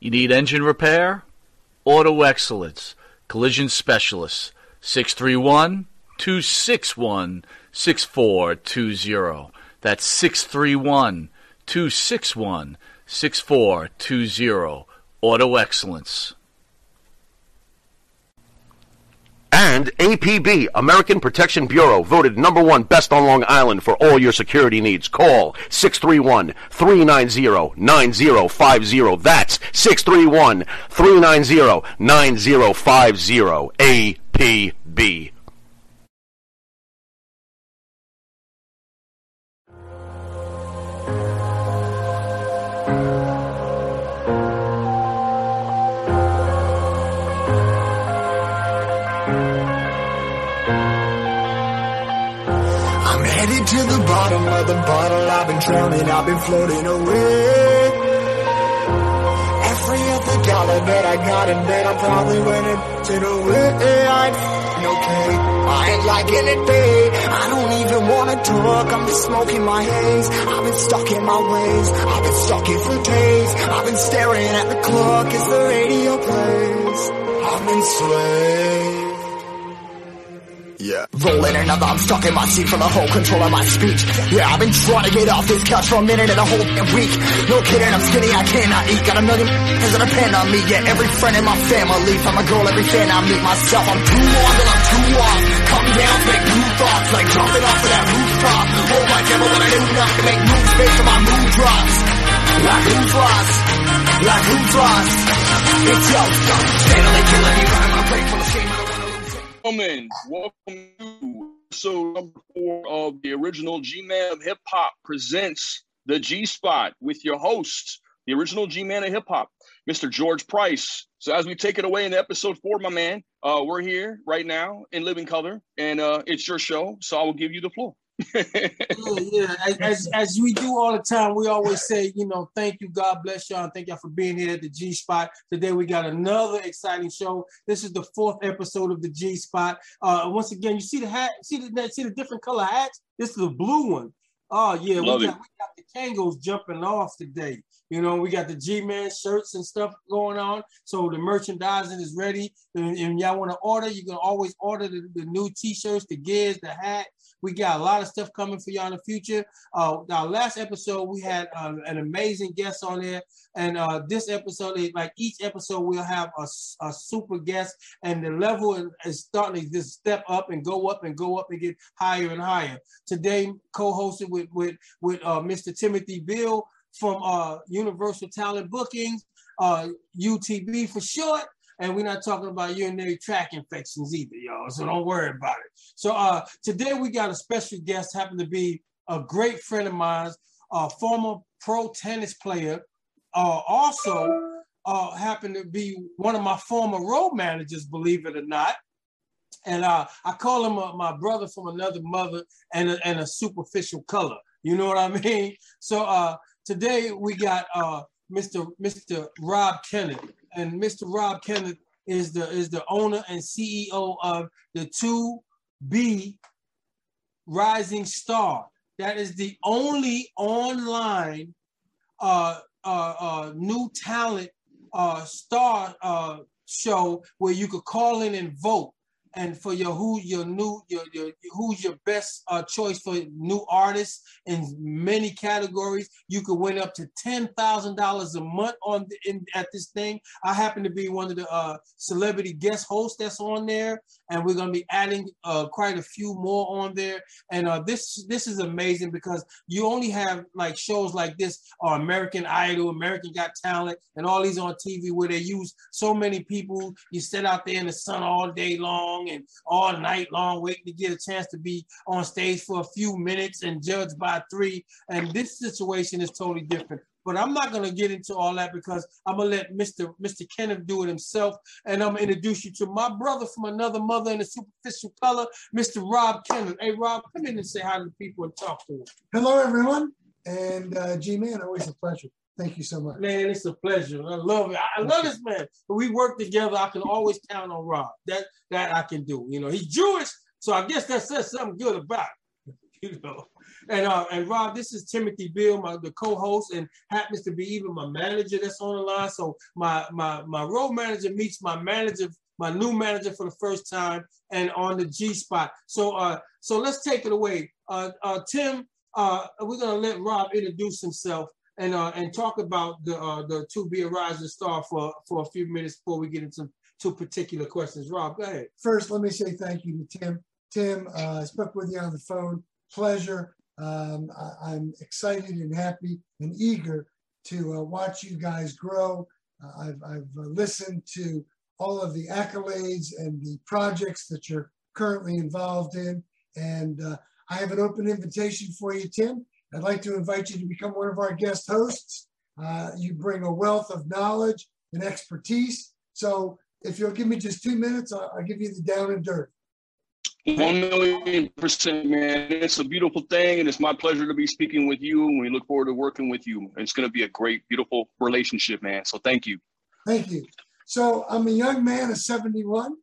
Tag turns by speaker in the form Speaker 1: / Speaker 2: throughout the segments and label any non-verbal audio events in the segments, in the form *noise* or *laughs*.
Speaker 1: You need engine repair? Auto Excellence, Collision Specialists, 631 261 6420. That's 631 261 6420. Auto Excellence.
Speaker 2: And APB, American Protection Bureau, voted number one best on Long Island for all your security needs. Call 631-390-9050. That's 631-390-9050. APB.
Speaker 3: The bottle. I've been drowning, I've been floating away. Every other dollar that I got in bed, I'm probably went into the way. I'm okay. I ain't liking it, babe. I don't even wanna talk. I'm just smoking my haze. I've been stuck in my ways. I've been stuck here for days. I've been staring at the clock as the radio plays. I've been slaved. Rolling another, I'm stuck in my seat for the whole control of my speech. Yeah, I've been trying to get off this couch for a minute and a whole week. No kidding, I'm skinny, I cannot eat. Got a million things that depend on me. Yeah, every friend in my family. From a girl, every fan I meet myself. I'm too on I'm too off. Come down, make new thoughts. Like jumping off of that rooftop. Oh my devil, when I do nothing, make new space for my mood drops. Like who's lost? Like who's lost? It's yo, steadily killing me, running my break from the shame.
Speaker 4: Gentlemen, welcome to episode number four of the original G Man of Hip Hop presents the G Spot with your host, the original G Man of Hip Hop, Mr. George Price. So as we take it away in episode four, my man, uh, we're here right now in living color, and uh, it's your show, so I will give you the floor.
Speaker 5: Yeah, yeah. As, as we do all the time, we always say, you know, thank you, God bless y'all, and thank y'all for being here at the G Spot. Today we got another exciting show. This is the fourth episode of the G Spot. Uh, once again, you see the hat, see the see the different color hats. This is the blue one. Oh yeah,
Speaker 4: Love
Speaker 5: we
Speaker 4: it.
Speaker 5: got, we got the Kangols jumping off today. You know, we got the G-Man shirts and stuff going on. So the merchandising is ready. And, and y'all want to order, you can always order the, the new t-shirts, the gears, the hat. We got a lot of stuff coming for y'all in the future. Uh, our last episode, we had uh, an amazing guest on there. And uh, this episode, is like each episode, we'll have a, a super guest. And the level is- starting to just step up and go up and go up and get higher and higher. Today, co-hosted with, with, with uh, Mr. Timothy Bill from uh, Universal Talent Bookings, uh, UTB for short. And we're not talking about urinary tract infections either, y'all. So don't worry about it. So uh, today we got a special guest, happen to be a great friend of mine, a former pro tennis player, uh, also uh, happened to be one of my former road managers, believe it or not. And uh, I call him uh, my brother from another mother and a, and a superficial color. You know what I mean? So uh, today we got uh, Mr. Mr. Rob Kenneth, and Mr. Rob Kenneth is the is the owner and CEO of the Two B Rising Star. That is the only online uh, uh, uh, new talent uh, star uh, show where you could call in and vote and for your who your new your, your who's your best uh, choice for new artists in many categories. You could win up to ten thousand dollars a month on the, in, at this thing. I happen to be one of the uh, celebrity guest hosts that's on there, and we're gonna be adding uh, quite a few more on there. And uh, this this is amazing because you only have like shows like this, or American Idol, American Got Talent, and all these on TV where they use so many people. You sit out there in the sun all day long and all night long, waiting to get a chance to be on stage for a few minutes and judged by three. And this situation is totally different. But I'm not gonna get into all that because I'm gonna let Mr. Mr. Kenneth do it himself, and I'm gonna introduce you to my brother from another mother in a superficial color, Mr. Rob Kenneth. Hey, Rob, come in and say hi to the people and talk to them.
Speaker 6: Hello, everyone. And uh, G Man, always a pleasure. Thank you so much.
Speaker 5: Man, it's a pleasure. I love it. I love this man. We work together. I can always count on Rob. That that I can do. You know, he's Jewish, so I guess that says something good about it. *laughs* You know. And uh, and Rob, this is Timothy Bill, my the co-host, and happens to be even my manager that's on the line. So my my my road manager meets my manager, my new manager for the first time, and on the G spot. So uh, so let's take it away. Uh, uh, Tim, uh, we're gonna let Rob introduce himself and uh, and talk about the uh, the to be a rising star for for a few minutes before we get into two particular questions. Rob, go ahead.
Speaker 6: First, let me say thank you to Tim. Tim, uh, I spoke with you on the phone. Pleasure. Um, I, am excited and happy and eager to uh, watch you guys grow. Uh, I've, I've uh, listened to all of the accolades and the projects that you're currently involved in. And uh, I have an open invitation for you, Tim. I'd like to invite you to become one of our guest hosts. Uh, you bring a wealth of knowledge and expertise. So if you'll give me just two minutes, I'll, I'll give you the down and dirt.
Speaker 4: One million percent, man. It's a beautiful thing, and it's my pleasure to be speaking with you. And we look forward to working with you. It's going to be a great, beautiful relationship, man. So thank you.
Speaker 6: Thank you. So I'm a young man of 71.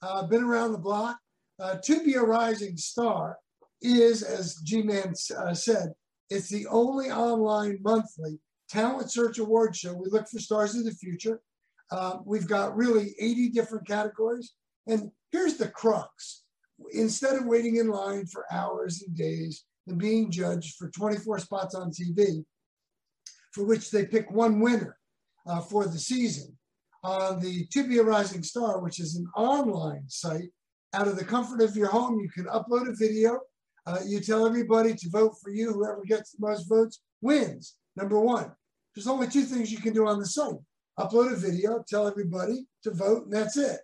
Speaker 6: I've uh, been around the block. Uh, to be a rising star is, as G-Man uh, said, it's the only online monthly talent search award show. We look for stars of the future. Um, we've got really 80 different categories. And here's the crux. Instead of waiting in line for hours and days and being judged for 24 spots on TV, for which they pick one winner uh, for the season, on the To Be a Rising Star, which is an online site, out of the comfort of your home, you can upload a video uh, you tell everybody to vote for you. Whoever gets the most votes wins. Number one. There's only two things you can do on the site. Upload a video, tell everybody to vote, and that's it.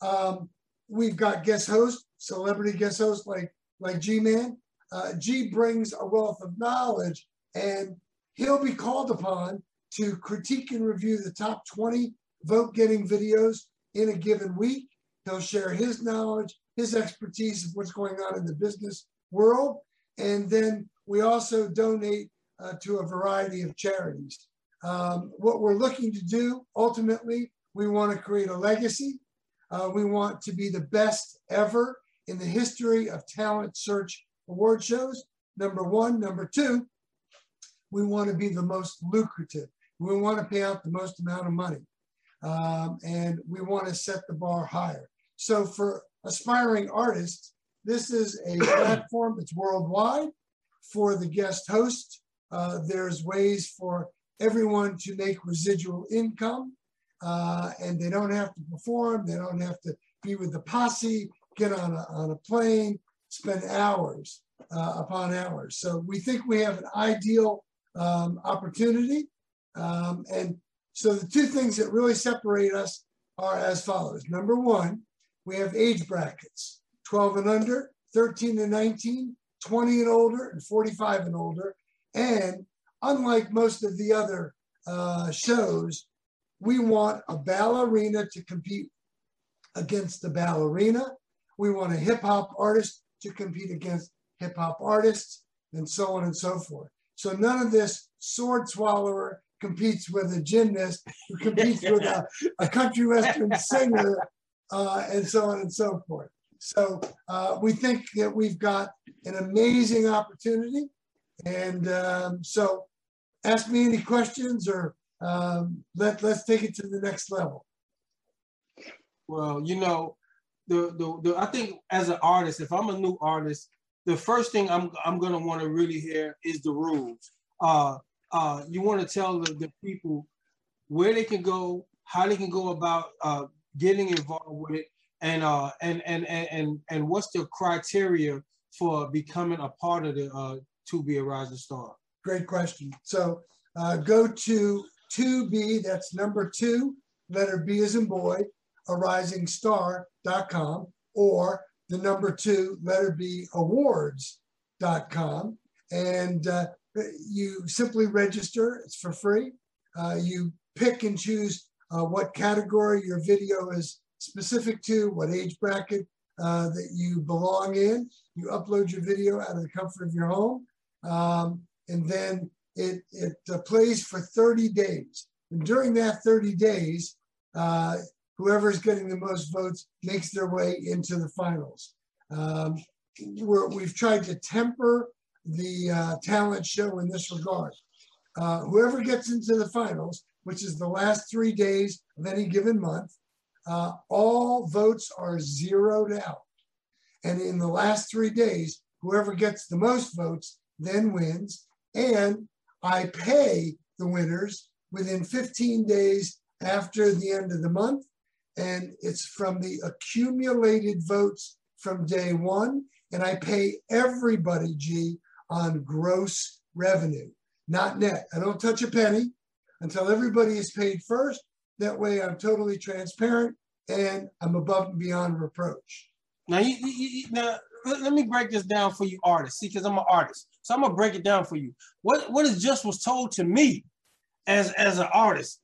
Speaker 6: Um, we've got guest hosts, celebrity guest hosts like, like G-Man. Uh, G brings a wealth of knowledge, and he'll be called upon to critique and review the top 20 vote-getting videos in a given week. He'll share his knowledge, his expertise of what's going on in the business world. And then we also donate uh, to a variety of charities. Um, what we're looking to do ultimately, we want to create a legacy. Uh, we want to be the best ever in the history of talent search award shows. Number one. Number two, we want to be the most lucrative. We want to pay out the most amount of money. Um, and we want to set the bar higher. So for aspiring artists, this is a *coughs* platform that's worldwide for the guest host. Uh, there's ways for everyone to make residual income uh, and they don't have to perform. They don't have to be with the posse, get on a, on a plane, spend hours uh, upon hours. So we think we have an ideal um, opportunity. Um, and so the two things that really separate us are as follows. Number one, we have age brackets. 12 and under, 13 and 19, 20 and older, and 45 and older. And unlike most of the other uh, shows, we want a ballerina to compete against the ballerina. We want a hip hop artist to compete against hip hop artists, and so on and so forth. So none of this sword swallower competes with a gymnast who competes with a, a country western singer, uh, and so on and so forth. So uh, we think that we've got an amazing opportunity. And um, so ask me any questions or um, let, let's take it to the next level.
Speaker 5: Well, you know, the, the, the I think as an artist, if I'm a new artist, the first thing I'm, I'm going to want to really hear is the rules. Uh, uh, you want to tell the, the people where they can go, how they can go about uh, getting involved with it, and uh and and and and what's the criteria for becoming a part of the uh to be a rising star
Speaker 6: great question so uh, go to 2b that's number two letter b as in boy a rising star.com or the number two letter b awards.com and uh, you simply register. It's for free. Uh, you pick and choose uh, what category your video is specific to, what age bracket uh, that you belong in. You upload your video out of the comfort of your home, um, and then it, it uh, plays for 30 days. And during that 30 days, uh, whoever's getting the most votes makes their way into the finals. Um, we have tried to temper the uh, talent show in this regard. Uh, whoever gets into the finals, which is the last three days of any given month, uh, all votes are zeroed out. And in the last three days, whoever gets the most votes then wins. And I pay the winners within 15 days after the end of the month. And it's from the accumulated votes from day one. And I pay everybody, G, on gross revenue, not net. I don't touch a penny until everybody is paid first. That way I'm totally transparent and I'm above and beyond reproach.
Speaker 5: Now, you, you, now let me break this down for you artists. See, because I'm an artist. So I'm gonna break it down for you. What what is just was told to me as, as an artist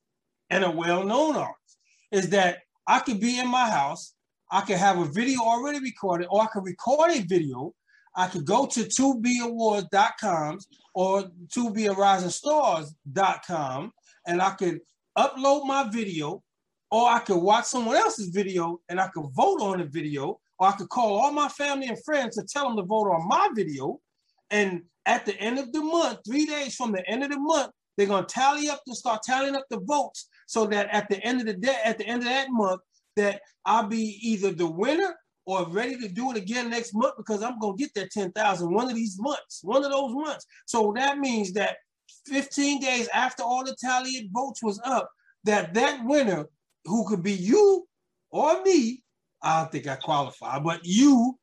Speaker 5: and a well-known artist is that I could be in my house, I could have a video already recorded, or I could record a video. I could go to 2bawards.com or 2bearisingstars.com and I could upload my video, or I could watch someone else's video and I could vote on the video, or I could call all my family and friends to tell them to vote on my video. And at the end of the month, three days from the end of the month, they're to tally up to start tallying up the votes so that at the end of the day, at the end of that month, that I'll be either the winner or ready to do it again next month because I'm to get that 10,000 one of these months, one of those months. So that means that 15 days after all the tallied votes was up, that that winner who could be you or me, I don't think I qualify, but you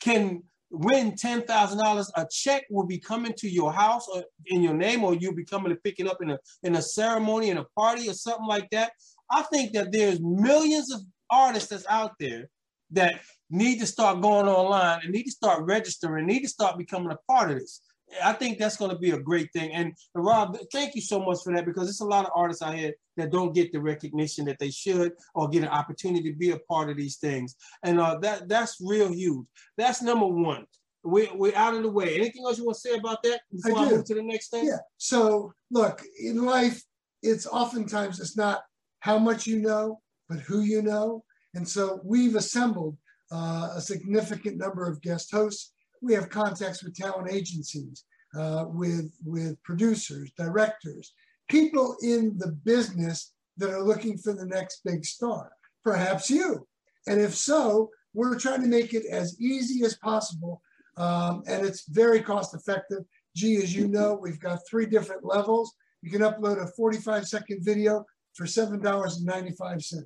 Speaker 5: can win $10,000. A check will be coming to your house or in your name, or you'll be coming to pick it up in a, in a ceremony, in a party, or something like that. I think that there's millions of artists that's out there that need to start going online and need to start registering, need to start becoming a part of this. I think that's going to be a great thing. And Rob, thank you so much for that because there's a lot of artists out here that don't get the recognition that they should or get an opportunity to be a part of these things. And uh, that that's real huge. That's number one. We, we're out of the way. Anything else you want to say about that before I, I move to the next thing?
Speaker 6: Yeah. So look, in life, it's oftentimes it's not how much you know, but who you know. And so we've assembled uh, a significant number of guest hosts we have contacts with talent agencies, uh, with, with producers, directors, people in the business that are looking for the next big star, perhaps you. And if so, we're trying to make it as easy as possible. Um, and it's very cost effective. Gee, as you know, we've got three different levels. You can upload a 45 second video for $7.95.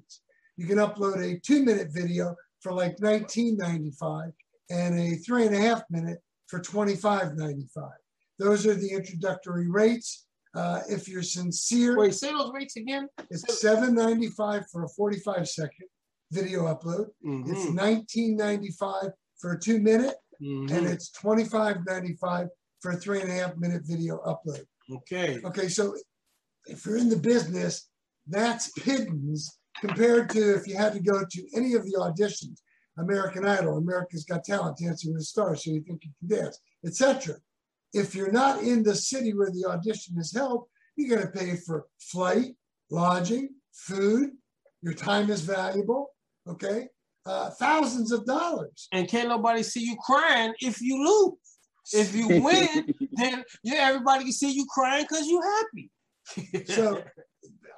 Speaker 6: You can upload a two minute video for like $19.95 and a three and a half minute for $25.95. Those are the introductory rates. Uh, if you're sincere,
Speaker 5: wait, say those rates again.
Speaker 6: It's $7.95 for a 45 second video upload. Mm-hmm. It's $19.95 for a two minute, mm-hmm. and it's $25.95 for a three and a half minute video upload.
Speaker 5: Okay.
Speaker 6: Okay, so if you're in the business, that's pittance compared to if you had to go to any of the auditions. American Idol, America's Got Talent, Dancing with the Stars, so you think you can dance, etc. If you're not in the city where the audition is held, you're going to pay for flight, lodging, food. Your time is valuable. Okay, uh, thousands of dollars.
Speaker 5: And can't nobody see you crying if you lose. If you *laughs* win, then yeah, everybody can see you crying because you're happy. *laughs*
Speaker 6: so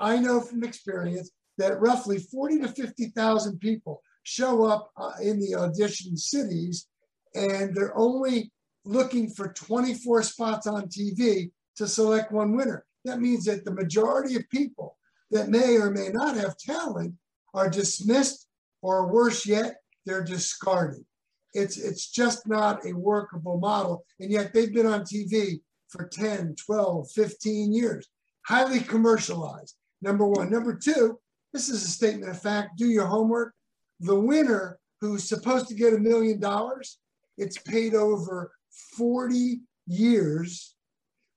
Speaker 6: I know from experience that roughly 40 to 50,000 people show up uh, in the audition cities and they're only looking for 24 spots on TV to select one winner. That means that the majority of people that may or may not have talent are dismissed, or worse yet, they're discarded. It's, it's just not a workable model. And yet they've been on TV for 10, 12, 15 years, highly commercialized. Number one. Number two, this is a statement of fact. Do your homework the winner who's supposed to get a million dollars, it's paid over 40 years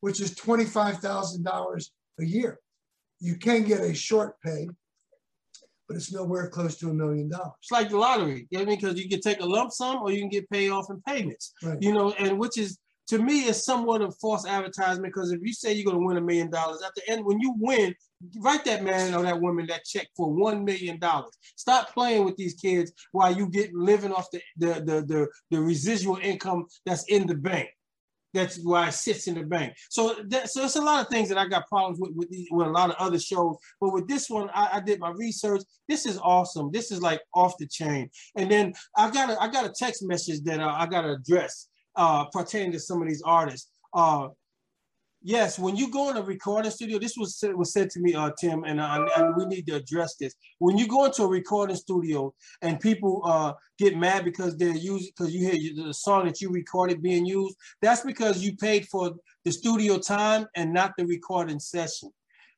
Speaker 6: which is $25,000 a year. You can get a short pay, but it's nowhere close to a million dollars.
Speaker 5: It's like the lottery. You know I mean? Because you can take a lump sum or you can get paid off in payments.
Speaker 6: Right.
Speaker 5: You know, and which is to me is somewhat of false advertisement because if you say you're gonna win a million dollars, at the end when you win, write that man or that woman that check for one million dollars. Stop playing with these kids while you get living off the the, the the the residual income that's in the bank. That's why it sits in the bank. So that, so it's a lot of things that I got problems with with, these, with a lot of other shows. But with this one, I, I did my research. This is awesome. This is like off the chain. And then I got a I got a text message that uh, I got to address uh, pertaining to some of these artists. Uh, yes, when you go in a recording studio, this was said, was said to me, uh, Tim, and, uh, and we need to address this. When you go into a recording studio and people uh, get mad because they're using because you hear the song that you recorded being used, that's because you paid for the studio time and not the recording session.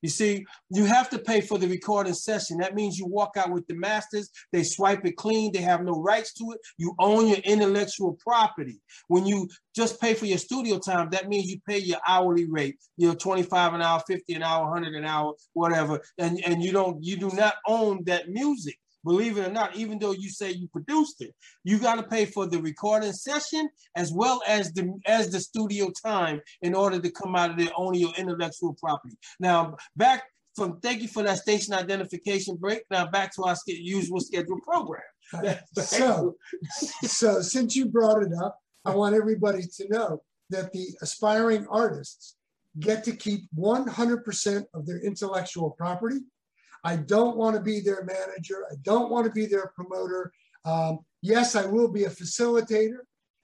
Speaker 5: You see, you have to pay for the recording session. That means you walk out with the masters, they swipe it clean, they have no rights to it. You own your intellectual property. When you just pay for your studio time, that means you pay your hourly rate, you know, 25 an hour, 50 an hour, 100 an hour, whatever. And, and you don't, you do not own that music. Believe it or not, even though you say you produced it, you got to pay for the recording session as well as the as the studio time in order to come out of there owning your intellectual property. Now, back from thank you for that station identification break. Now back to our usual scheduled program.
Speaker 6: so, so since you brought it up, I want everybody to know that the aspiring artists get to keep 100% of their intellectual property I don't want to be their manager. I don't want to be their promoter. Um, yes, I will be a facilitator,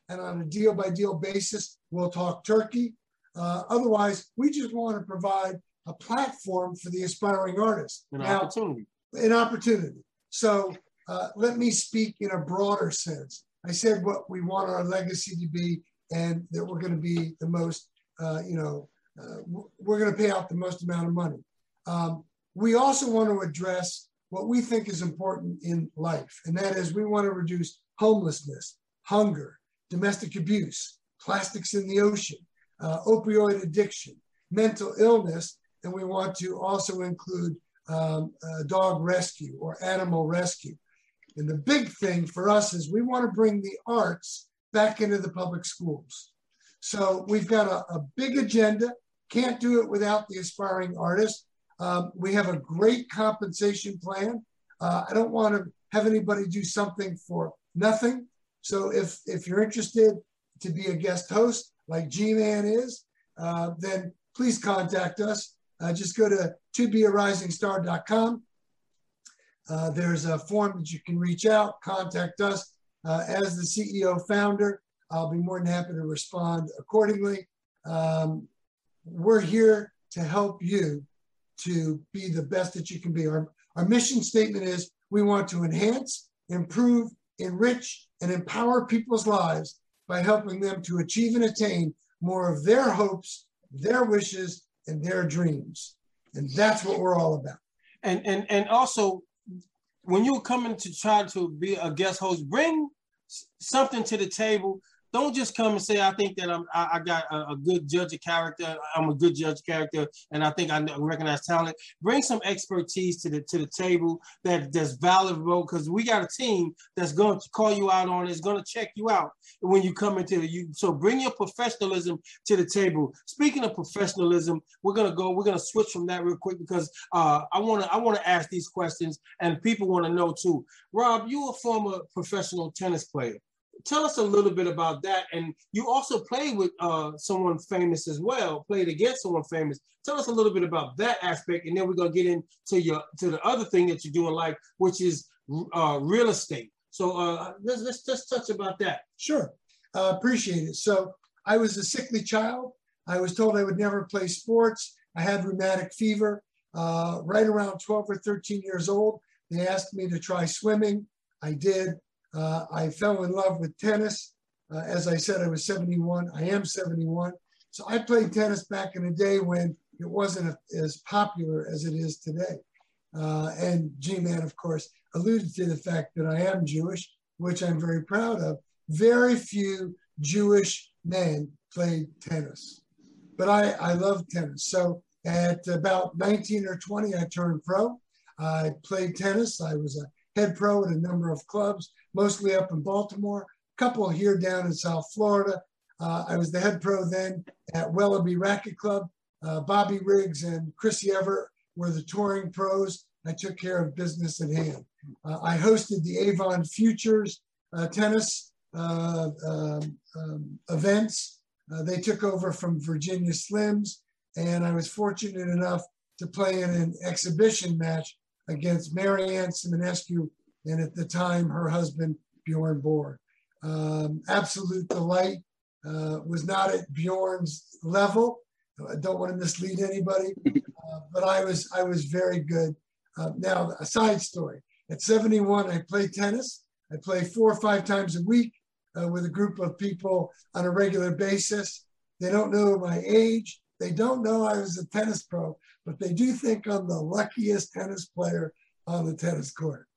Speaker 6: and on a deal by deal basis, we'll talk turkey. Uh, otherwise, we just want to provide a platform for the aspiring artist.
Speaker 5: An now, opportunity.
Speaker 6: An opportunity. So uh, let me speak in a broader sense. I said what we want our legacy to be, and that we're going to be the most, uh, you know, uh, we're going to pay out the most amount of money. Um, we also want to address what we think is important in life, and that is we want to reduce homelessness, hunger, domestic abuse, plastics in the ocean, uh, opioid addiction, mental illness, and we want to also include um, uh, dog rescue or animal rescue. And the big thing for us is we want to bring the arts back into the public schools. So we've got a, a big agenda. Can't do it without the aspiring artists. Um, we have a great compensation plan. Uh, I don't want to have anybody do something for nothing. So if, if you're interested to be a guest host like G-Man is, uh, then please contact us. Uh, just go to tobearisingstar.com. Uh, there's a form that you can reach out, contact us. Uh, as the CEO founder, I'll be more than happy to respond accordingly. Um, we're here to help you to be the best that you can be. Our, our mission statement is we want to enhance, improve, enrich, and empower people's lives by helping them to achieve and attain more of their hopes, their wishes, and their dreams. And that's what we're all about.
Speaker 5: And and and also, when you're coming to try to be a guest host, bring something to the table don't just come and say I think that I'm I, I got a, a, good judge of character. I'm a good judge of character, and I think I recognize talent. Bring some expertise to the to the table that that's valuable because we got a team that's going to call you out on. Is going to check you out when you come into the you. So bring your professionalism to the table. Speaking of professionalism, we're gonna go. We're gonna switch from that real quick because uh, I want to I want to ask these questions and people want to know too. Rob, you a former professional tennis player tell us a little bit about that. And you also played with uh, someone famous as well, played against someone famous. Tell us a little bit about that aspect, and then we're gonna get into your to the other thing that you do in life, which is uh, real estate. So uh, let's let's just touch about that.
Speaker 6: Sure, uh, appreciate it. So I was a sickly child. I was told I would never play sports. I had rheumatic fever. Uh, right around 12 or 13 years old, they asked me to try swimming. I did. Uh, I fell in love with tennis. Uh, as I said, I was 71. I am 71. So I played tennis back in the day when it wasn't as popular as it is today. Uh, and G-Man, of course, alluded to the fact that I am Jewish, which I'm very proud of. Very few Jewish men played tennis. but I, I love tennis. So at about 19 or 20, I turned pro. I played tennis. I was a head pro at a number of clubs, mostly up in Baltimore, a couple here down in South Florida. Uh, I was the head pro then at Wellaby Racket Club. Uh, Bobby Riggs and Chrissy Evert were the touring pros. I took care of business at hand. Uh, I hosted the Avon Futures uh, tennis uh, um, um, events. Uh, they took over from Virginia Slims, and I was fortunate enough to play in an exhibition match against Mariana Simionescu and at the time her husband Bjorn Borg. Um, absolute delight. Uh, was not at Bjorn's level. I don't want to mislead anybody, *laughs* uh, but I was I was very good. Uh, now a side story. At 71, I play tennis. I play four or five times a week uh, with a group of people on a regular basis. They don't know my age. They don't know I was a tennis pro, but they do think I'm the luckiest tennis player on the tennis court.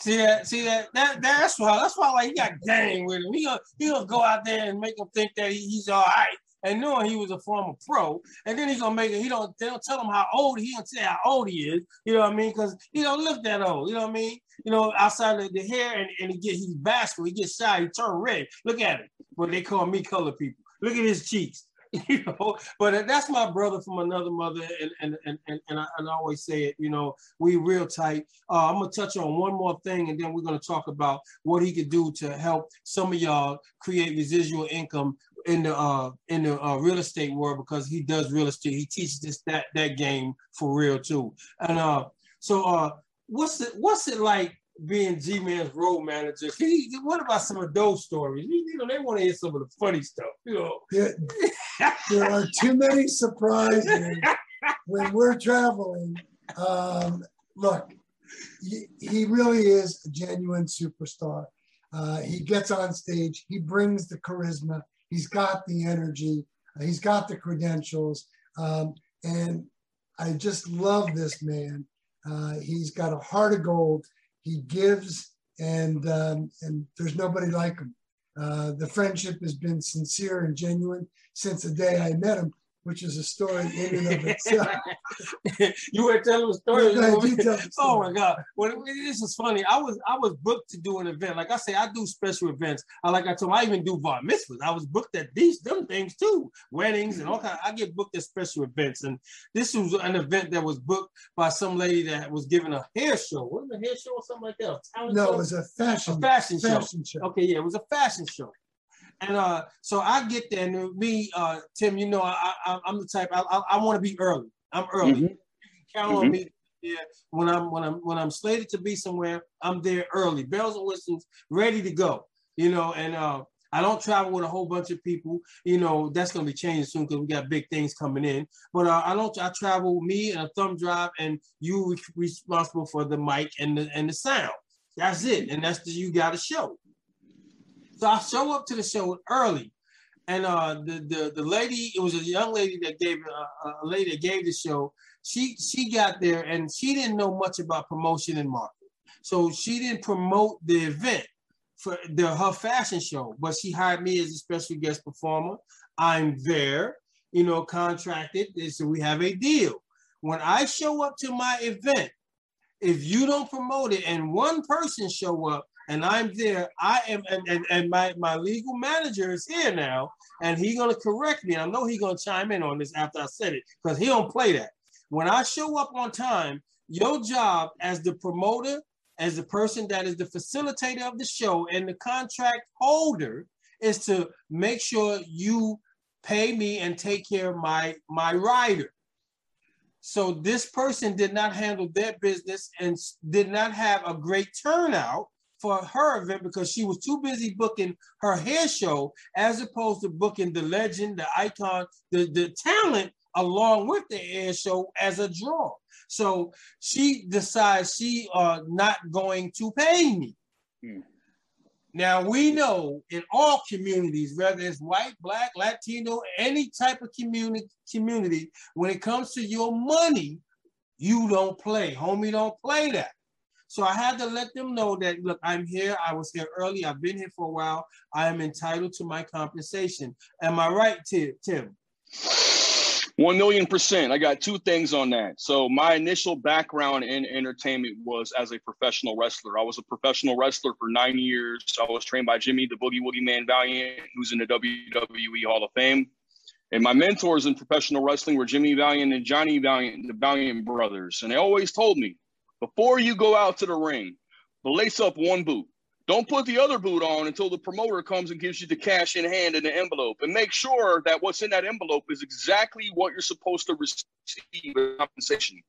Speaker 5: See that? See that? That that's why. That's why. Like he got gang with him. He gonna he gonna go out there and make him think that he, he's all right, and knowing he was a former pro, and then he's gonna make it. He don't. They don't tell him how old he. Don't say how old he is. You know what I mean? Because he don't look that old. You know what I mean? You know, outside of the hair, and, and he get he's bashful. He gets shy. He turn red. Look at him. But they call me color people. Look at his cheeks. *laughs* you know but that's my brother from another mother and and and and, and, I, and I always say it you know we real tight. Uh, i'm gonna touch on one more thing and then we're gonna talk about what he could do to help some of y'all create residual income in the uh in the uh, real estate world because he does real estate. He teaches this that that game for real too. And uh so uh what's it what's it like being G Man's road manager. He, what about some of those stories? You know, they want to hear some of the funny stuff. You know,
Speaker 6: there, there are too many surprises when we're traveling. Um, look, he, he, really is a genuine superstar. Uh, he gets on stage, he brings the charisma, he's got the energy, uh, he's got the credentials, um, and I just love this man. Uh, he's got a heart of gold he gives, and um, and there's nobody like him. Uh, the friendship has been sincere and genuine since the day I met him which is a story in and of *laughs* itself. *laughs*
Speaker 5: you were telling a story. *laughs* Oh my God! Well, this is funny. I was I was booked to do an event. Like I say, I do special events. I like I told him, I even do bar mitzvahs. I was booked at these them things too, weddings and all kind. I get booked at special events, and this was an event that was booked by some lady that was giving a hair show. Was it a hair show or something like that?
Speaker 6: no,
Speaker 5: show?
Speaker 6: it was a fashion
Speaker 5: a fashion,
Speaker 6: fashion
Speaker 5: show. show. Okay, yeah, it was a fashion show. And uh, so I get there, and me, uh, Tim, you know, I, I, am the type I, I, I want to be early. I'm early. Mm-hmm. count mm-hmm. on me. Yeah, when I'm when I'm when I'm slated to be somewhere, I'm there early. Bells and whistles, ready to go. You know, and uh, I don't travel with a whole bunch of people. You know, that's gonna be changing soon because we got big things coming in. But uh, I don't. I travel me and a thumb drive, and you responsible for the mic and the and the sound. That's it, and that's the you got to show. So I show up to the show early, and uh, the the the lady, it was a young lady that gave uh, a lady that gave the show. She she got there and she didn't know much about promotion and marketing, so she didn't promote the event for the her fashion show. But she hired me as a special guest performer. I'm there, you know, contracted, so we have a deal. When I show up to my event, if you don't promote it and one person show up, and I'm there. I am, and, and, and my, my legal manager is here now, and he's gonna correct me. I know he's gonna chime in on this after I said it, because he don't play that. When I show up on time, your job as the promoter, as the person that is the facilitator of the show and the contract holder, is to make sure you pay me and take care of my my rider. So this person did not handle their business and did not have a great turnout for her event because she was too busy booking her hair show as opposed to booking the legend, the icon, the, the talent along with the air show as a draw. So she decides she uh not going to pay me. Hmm. Now we know in all communities, whether it's white, black, Latino, any type of community, community, when it comes to your money, you don't play. Homie, don't play that. So I had to let them know that, look, I'm here. I was here early. I've been here for a while. I am entitled to my compensation. Am I right, Tim?
Speaker 4: One million percent. I got two things on that. So my initial background in entertainment was as a professional wrestler. I was a professional wrestler for nine years. I was trained by Jimmy the Boogie Woogie Man Valiant, who's in the WWE Hall of Fame. And my mentors in professional wrestling were Jimmy Valiant and Johnny Valiant, the Valiant brothers. And they always told me, before you go out to the ring, lace up one boot. Don't put the other boot on until the promoter comes and gives you the cash in hand in the envelope. And make sure that what's in that envelope is exactly what you're supposed to receive compensation.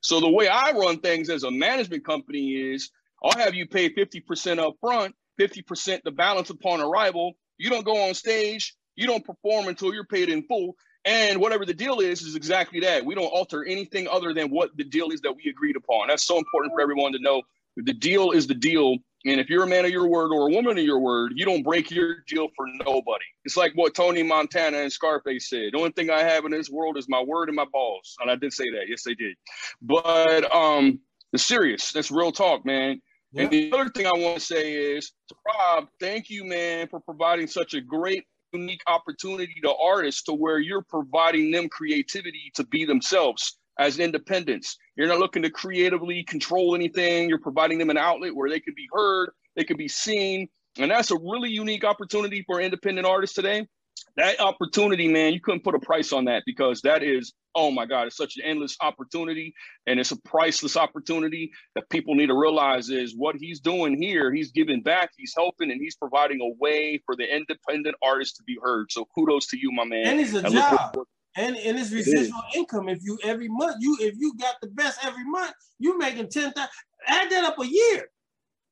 Speaker 4: So the way I run things as a management company is I'll have you pay 50% up front, 50% the balance upon arrival. You don't go on stage, you don't perform until you're paid in full. And whatever the deal is, is exactly that. We don't alter anything other than what the deal is that we agreed upon. That's so important for everyone to know. The deal is the deal and if you're a man of your word or a woman of your word, you don't break your deal for nobody. It's like what Tony Montana and Scarface said. The only thing I have in this world is my word and my balls. And I did say that. Yes, they did. But um, the serious. That's real talk, man. Yeah. And the other thing I want to say is, Rob, thank you, man, for providing such a great, unique opportunity to artists to where you're providing them creativity to be themselves as independents. You're not looking to creatively control anything. You're providing them an outlet where they can be heard, they can be seen. And that's a really unique opportunity for independent artists today. That opportunity, man, you couldn't put a price on that because that is, oh my God, it's such an endless opportunity and it's a priceless opportunity that people need to realize is what he's doing here. He's giving back, he's helping, and he's providing a way for the independent artist to be heard. So kudos to you, my man.
Speaker 5: And it's a job and and it's residual it income. If you every month you if you got the best every month, you making ten thousand. Add that up a year,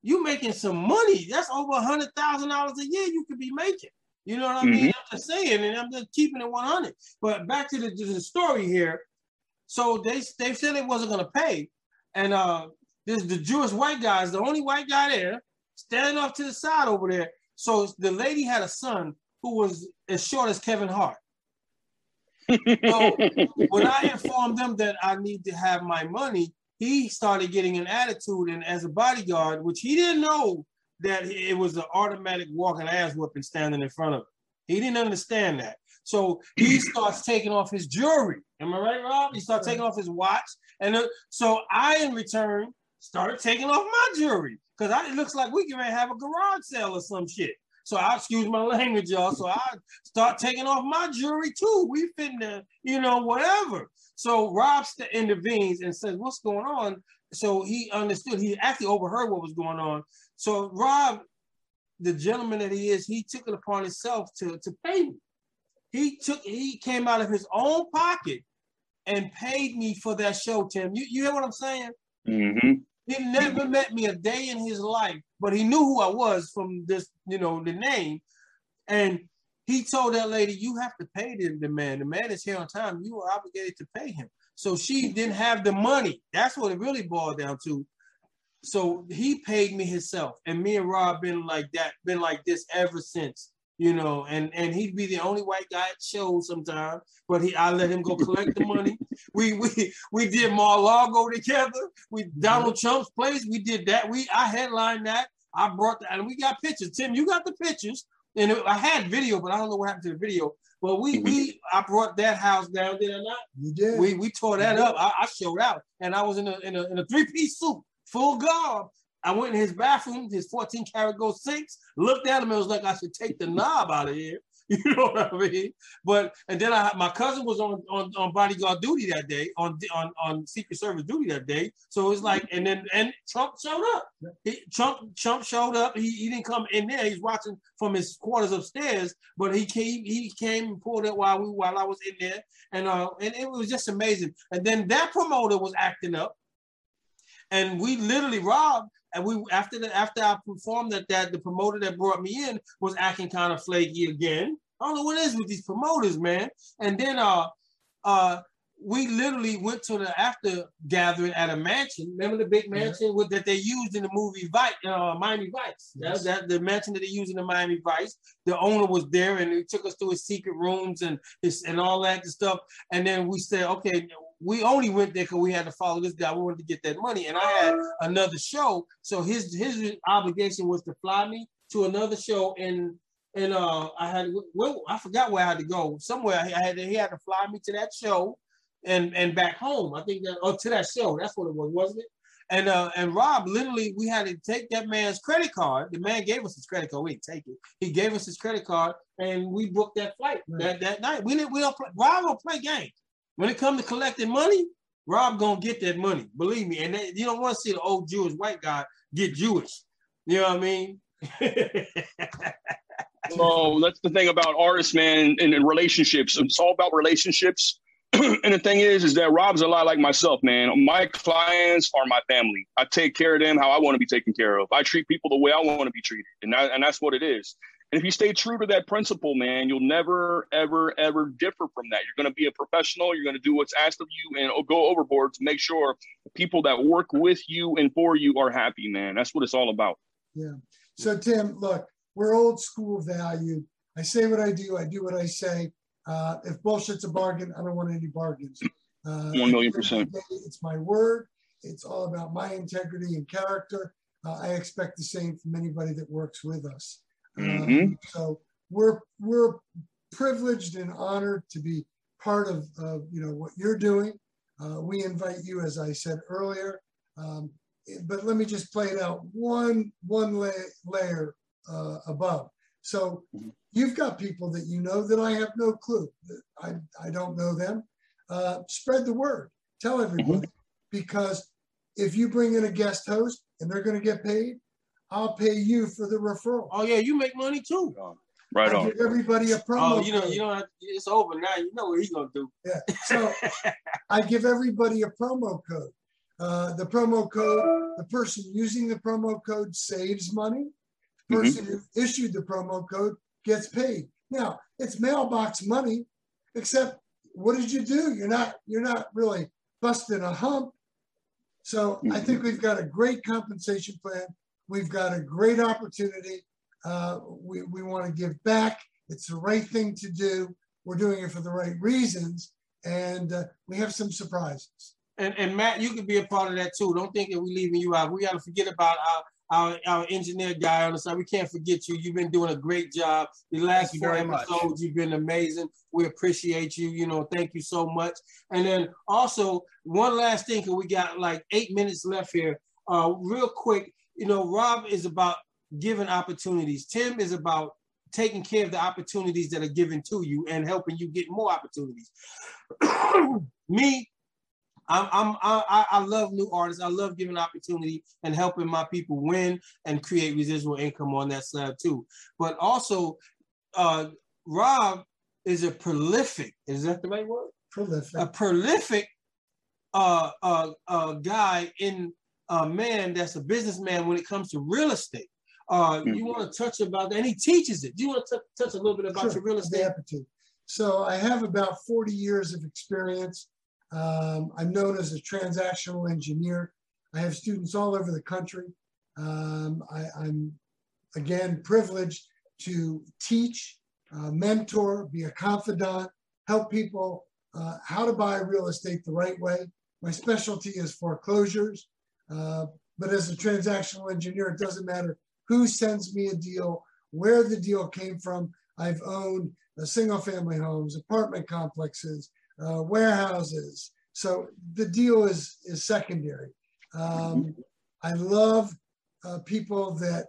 Speaker 5: you making some money. That's over a hundred thousand dollars a year you could be making. You know what I mean? Mm-hmm. I'm just saying, and I'm just keeping it 100. But back to the, to the story here. So they they said they wasn't gonna pay, and uh, this the Jewish white guy is the only white guy there, standing off to the side over there. So the lady had a son who was as short as Kevin Hart so *laughs* when I informed them that I need to have my money, he started getting an attitude, and as a bodyguard, which he didn't know that it was an automatic walking ass whooping standing in front of him. He didn't understand that. So he *clears throat* starts taking off his jewelry. Am I right, Rob? He starts taking off his watch. And uh, so I, in return, started taking off my jewelry because it looks like we can have a garage sale or some shit. So I excuse my *laughs* language, y'all. So I start taking off my jewelry too. We finna, you know, whatever. So Rob intervenes and says, "What's going on?" So he understood. He actually overheard what was going on. So Rob, the gentleman that he is, he took it upon himself to to pay me. He took. He came out of his own pocket and paid me for that show, Tim. You you hear what I'm saying?
Speaker 4: Mm-hmm.
Speaker 5: He never met me a day in his life, but he knew who I was from this, you know, the name. And he told that lady, you have to pay the, the man. The man is here on time. You are obligated to pay him. So she didn't have the money. That's what it really boiled down to. So he paid me himself. And me and Rob been like that, been like this ever since you know, and and he'd be the only white guy at shows sometimes, but he I let him go collect the money. *laughs* We we we did Mar-Lago together. We Donald Trump's place. We did that. We I headlined that. I brought that, and we got pictures. Tim, you got the pictures, and it, I had video, but I don't know what happened to the video. But we we I brought that house down, did I not?
Speaker 6: You did.
Speaker 5: We we tore that up. I, I showed out, and I was in a in a, in a three piece suit, full garb, I went in his bathroom, his 14 karat gold sinks, looked at him and was like, I should take the knob out of here. *laughs* You know what I mean? But and then I my cousin was on, on, on bodyguard duty that day, on on on Secret Service duty that day. So it's like, and then and Trump showed up. He, Trump Trump showed up. He, he didn't come in there. He's watching from his quarters upstairs, but he came he came and pulled it while we while I was in there, and uh and it was just amazing. And then that promoter was acting up, and we literally robbed and we after the after I performed that, that the promoter that brought me in was acting kind of flaky again. I don't know what it is with these promoters, man. And then uh uh we literally went to the after gathering at a mansion. Remember the big mansion yeah. with, that they used in the movie Vice, uh, Miami Vice. Yes. That, that the mansion that they used in the Miami Vice. The owner was there, and he took us to his secret rooms and his and all that stuff. And then we said, okay, we only went there because we had to follow this guy. We wanted to get that money, and I had another show. So his his obligation was to fly me to another show in and uh, I had well, I forgot where I had to go. Somewhere I had to, he had to fly me to that show, and and back home. I think that or to that show. That's what it was, wasn't it? And uh, and Rob literally, we had to take that man's credit card. The man gave us his credit card. We didn't take it. He gave us his credit card, and we booked that flight right. that, that night. We didn't. We don't. Play, Rob don't play games. When it comes to collecting money, Rob gonna get that money. Believe me. And they, you don't want to see the old Jewish white guy get Jewish. You know what I mean? *laughs*
Speaker 4: oh, that's the thing about artists, man, and, and relationships. It's all about relationships. *clears throat* and the thing is, is that Rob's a lot like myself, man. My clients are my family. I take care of them how I want to be taken care of. I treat people the way I want to be treated, and that, and that's what it is. And if you stay true to that principle, man, you'll never, ever, ever differ from that. You're going to be a professional. You're going to do what's asked of you and go overboard to make sure people that work with you and for you are happy, man. That's what it's all about.
Speaker 6: Yeah. So, Tim, look, we're old school value. I say what I do, I do what I say. Uh, if bullshit's a bargain, I don't want any bargains.
Speaker 4: Uh, One million percent.
Speaker 6: It's my word. It's all about my integrity and character. Uh, I expect the same from anybody that works with us. Mm-hmm. Um, so we're we're privileged and honored to be part of, of you know what you're doing. Uh, we invite you, as I said earlier. Um, but let me just play it out one one la- layer uh, above. So you've got people that you know that I have no clue. I, I don't know them. Uh, spread the word. Tell everybody. Mm-hmm. Because if you bring in a guest host and they're going to get paid, I'll pay you for the referral.
Speaker 5: Oh yeah, you make money too.
Speaker 4: Right I
Speaker 6: on. Give everybody a promo.
Speaker 5: Oh, you know, you know, it's over now. You know what he's gonna do.
Speaker 6: Yeah. So I give everybody a promo code. Uh, the promo code, the person using the promo code saves money. The mm-hmm. person mm-hmm. who issued the promo code gets paid. Now it's mailbox money, except what did you do? You're not you're not really busting a hump. So mm-hmm. I think we've got a great compensation plan. We've got a great opportunity. Uh, we we want to give back. It's the right thing to do. We're doing it for the right reasons, and uh, we have some surprises.
Speaker 5: And, and Matt, you could be a part of that too. Don't think that we're leaving you out. We got to forget about our our, our engineer guy on the side. We can't forget you. You've been doing a great job. The last four episodes, much. you've been amazing. We appreciate you. You know, thank you so much. And then also one last thing, because we got like eight minutes left here. Uh, real quick, you know, Rob is about giving opportunities. Tim is about taking care of the opportunities that are given to you and helping you get more opportunities. *clears throat* Me, I'm, I'm I, I love new artists. I love giving opportunity and helping my people win and create residual income on that side too. But also, uh, Rob is a prolific. Is that the right word?
Speaker 6: Prolific.
Speaker 5: A prolific uh, uh, uh, guy in a man that's a businessman when it comes to real estate. Uh, mm-hmm. You want to touch about that? And he teaches it. Do you want to t- touch a little bit about sure. your real estate?
Speaker 6: Happy to. So I have about 40 years of experience. Um, I'm known as a transactional engineer. I have students all over the country. Um, I, am again privileged to teach, uh, mentor, be a confidant, help people uh, how to buy real estate the right way. My specialty is foreclosures, uh, but as a transactional engineer, it doesn't matter who sends me a deal, where the deal came from. I've owned single family homes, apartment complexes, uh, warehouses. So the deal is, is secondary. Um, I love uh, people that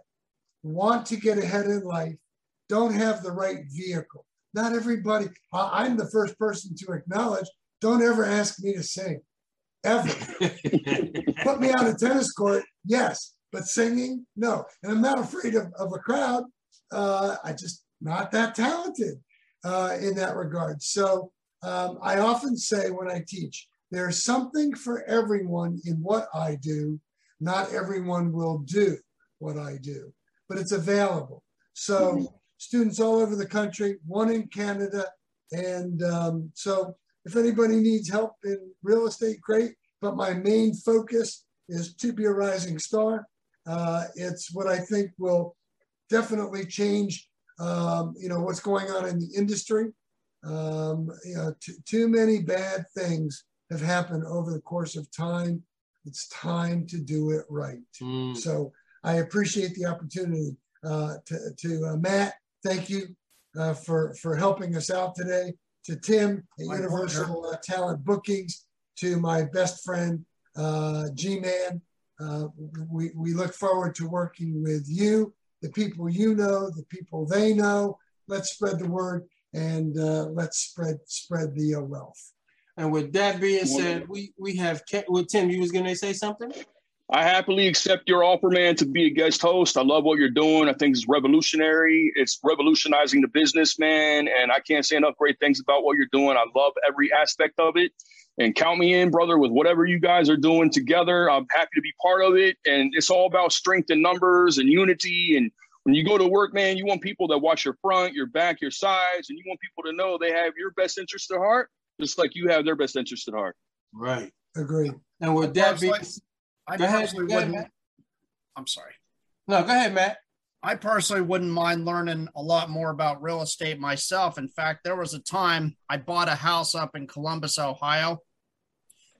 Speaker 6: want to get ahead in life, don't have the right vehicle. Not everybody, I'm the first person to acknowledge, don't ever ask me to sing ever. Put me on a tennis court, yes, but singing, no. And I'm not afraid of, of a crowd. Uh, I just not that talented uh, in that regard. So um, I often say when I teach, there's something for everyone in what I do. Not everyone will do what I do, but it's available. So mm-hmm. students all over the country, one in Canada, and um, so if anybody needs help in real estate, great. But my main focus is to be a rising star. Uh, it's what I think will definitely change, um, you know, what's going on in the industry. Um, you know, t- too many bad things have happened over the course of time. It's time to do it right. Mm. So I appreciate the opportunity uh, to, to uh, Matt thank you uh, for for helping us out today. To Tim at
Speaker 7: My
Speaker 6: Universal uh, Talent Bookings, to my best friend uh, G-Man. Uh, we we look forward to working with you, the people you know, the people they know. Let's spread the word and uh, let's spread spread the uh, wealth.
Speaker 5: And with that being said, we we have Ke- well, Tim. You was gonna say something?
Speaker 4: I happily accept your offer, man, to be a guest host. I love what you're doing. I think it's revolutionary. It's revolutionizing the business, man. And I can't say enough great things about what you're doing. I love every aspect of it. And count me in, brother, with whatever you guys are doing together. I'm happy to be part of it. And it's all about strength and numbers and unity. And when you go to work, man, you want people that watch your front, your back, your sides, and you want people to know they have your best interest at heart, just like you have their best interest at heart.
Speaker 5: Right.
Speaker 6: Agree.
Speaker 5: And with that being,
Speaker 7: Personally- I
Speaker 5: Go ahead,
Speaker 7: personally
Speaker 5: ahead,
Speaker 7: wouldn't.
Speaker 5: Matt.
Speaker 7: I'm sorry.
Speaker 5: no, go ahead, Matt.
Speaker 7: I personally wouldn't mind learning a lot more about real estate myself. In fact, there was a time I bought a house up in Columbus, Ohio,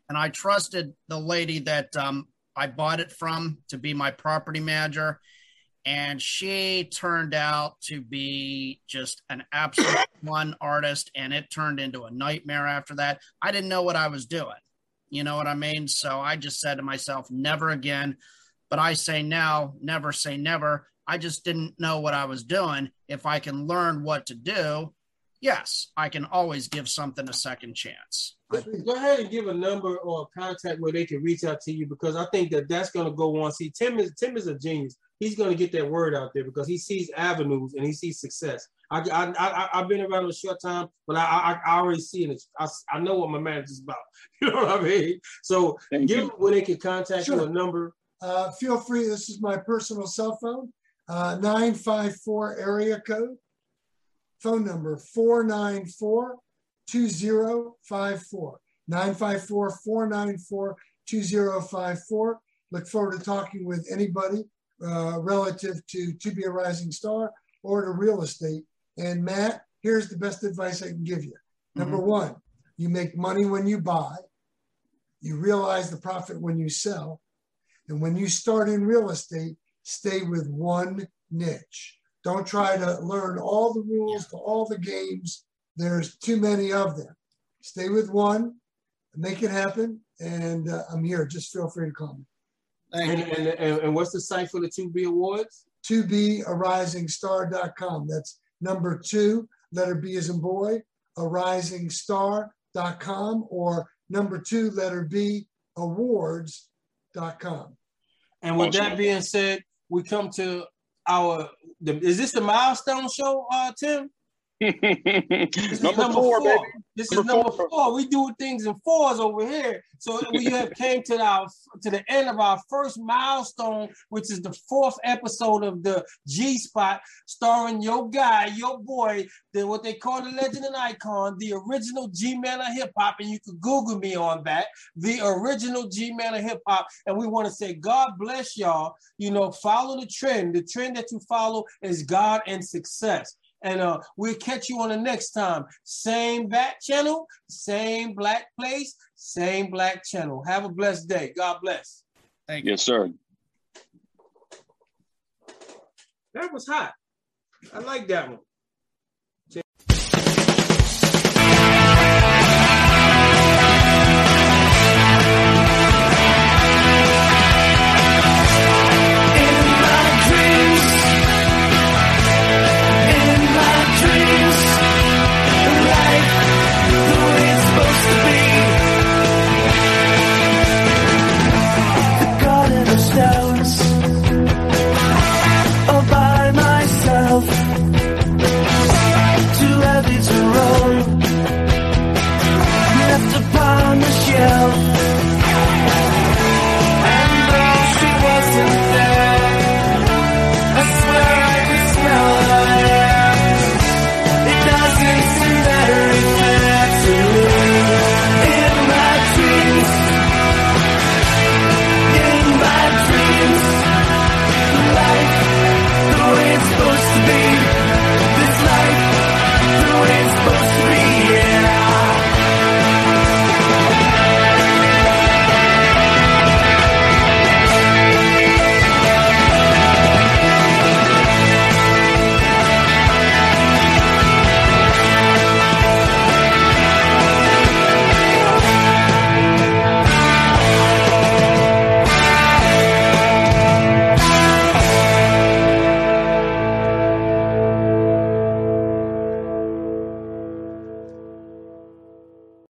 Speaker 7: and I trusted the lady that um, I bought it from to be my property manager. And she turned out to be just an absolute *coughs* one artist, and it turned into a nightmare after that. I didn't know what I was doing. You know what I mean? So I just said to myself, never again. But I say now, never say never. I just didn't know what I was doing. If I can learn what to do, yes, I can always give something a second chance.
Speaker 5: Go ahead and give a number or a contact where they can reach out to you because I think that that's going to go on. See, Tim is Tim is a genius. He's going to get that word out there because he sees avenues and he sees success. I I, I I've been around a short time, but I I, I already see it. I, I know what my manager's about. *laughs* You know what I mean? So
Speaker 4: Thank
Speaker 5: give
Speaker 4: you.
Speaker 5: them where they can contact you, a number.
Speaker 6: Uh, feel free. This is my personal cell phone, uh, 954 area code. Phone number 494 2054. 954 494 2054. Look forward to talking with anybody uh, relative to To Be a Rising Star or to real estate. And Matt, here's the best advice I can give you. Number one, you make money when you buy, you realize the profit when you sell. And when you start in real estate, stay with one niche. Don't try to learn all the rules to all the games. There's too many of them. Stay with one, make it happen. And uh, I'm here. Just feel free to call me.
Speaker 7: Thank
Speaker 5: And,
Speaker 7: you.
Speaker 5: and, and, and what's the site for the 2B Awards?
Speaker 6: To be a risingstar.com. That's number two, letter B as in boy, a risingstar.com or number two, letter B, awards.com.
Speaker 5: And with that being said, we come to our. The, is this the milestone show, uh, Tim? *laughs* This is
Speaker 4: number, four, baby.
Speaker 5: This
Speaker 4: Number
Speaker 5: is number
Speaker 4: four.
Speaker 5: four. We do things in fours over here. So *laughs* we have came to our to the end of our first milestone, which is the fourth episode of the G Spot, starring your guy, your boy, the what they call the legend and icon, the original G Man of hip hop, and you can Google me on that, the original G Man of hip hop. And we want to say, God bless y'all. You know, follow the trend. The trend that you follow is God and success. And uh, we'll catch you on the next time. Same back channel, same black place, same black channel. Have a blessed day. God bless.
Speaker 7: Thank you.
Speaker 4: Yes, sir.
Speaker 5: That was hot. I like that one.